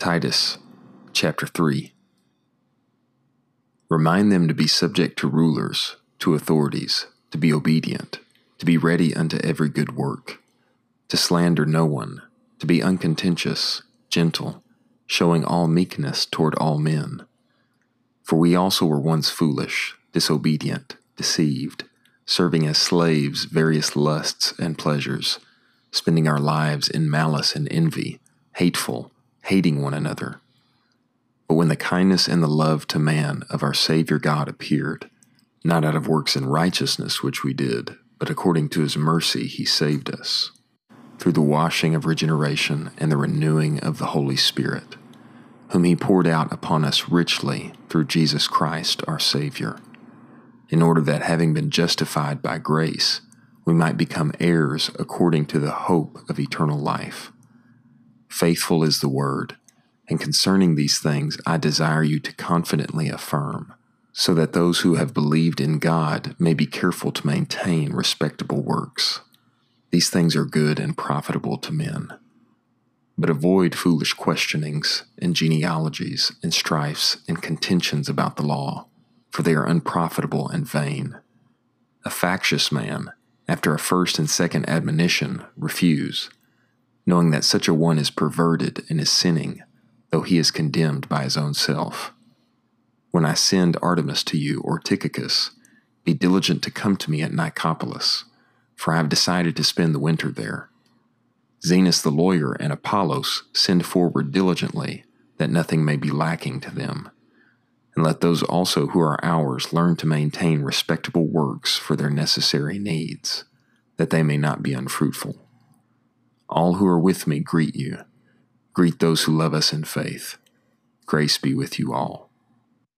Titus chapter 3 Remind them to be subject to rulers, to authorities, to be obedient, to be ready unto every good work, to slander no one, to be uncontentious, gentle, showing all meekness toward all men. For we also were once foolish, disobedient, deceived, serving as slaves various lusts and pleasures, spending our lives in malice and envy, hateful, hating one another. But when the kindness and the love to man of our Savior God appeared, not out of works in righteousness which we did, but according to his mercy he saved us, through the washing of regeneration and the renewing of the Holy Spirit whom he poured out upon us richly through Jesus Christ our Savior, in order that having been justified by grace, we might become heirs according to the hope of eternal life. Faithful is the word, and concerning these things I desire you to confidently affirm, so that those who have believed in God may be careful to maintain respectable works. These things are good and profitable to men but avoid foolish questionings and genealogies and strifes and contentions about the law, for they are unprofitable and vain. A factious man, after a first and second admonition, refuse, knowing that such a one is perverted and is sinning, though he is condemned by his own self. When I send Artemas to you or Tychicus, be diligent to come to me at Nicopolis, for I have decided to spend the winter there Zenas the lawyer and Apollos send forward diligently, that nothing may be lacking to them. And let those also who are ours learn to maintain respectable works for their necessary needs, that they may not be unfruitful. All who are with me greet you. Greet those who love us in faith. Grace be with you all.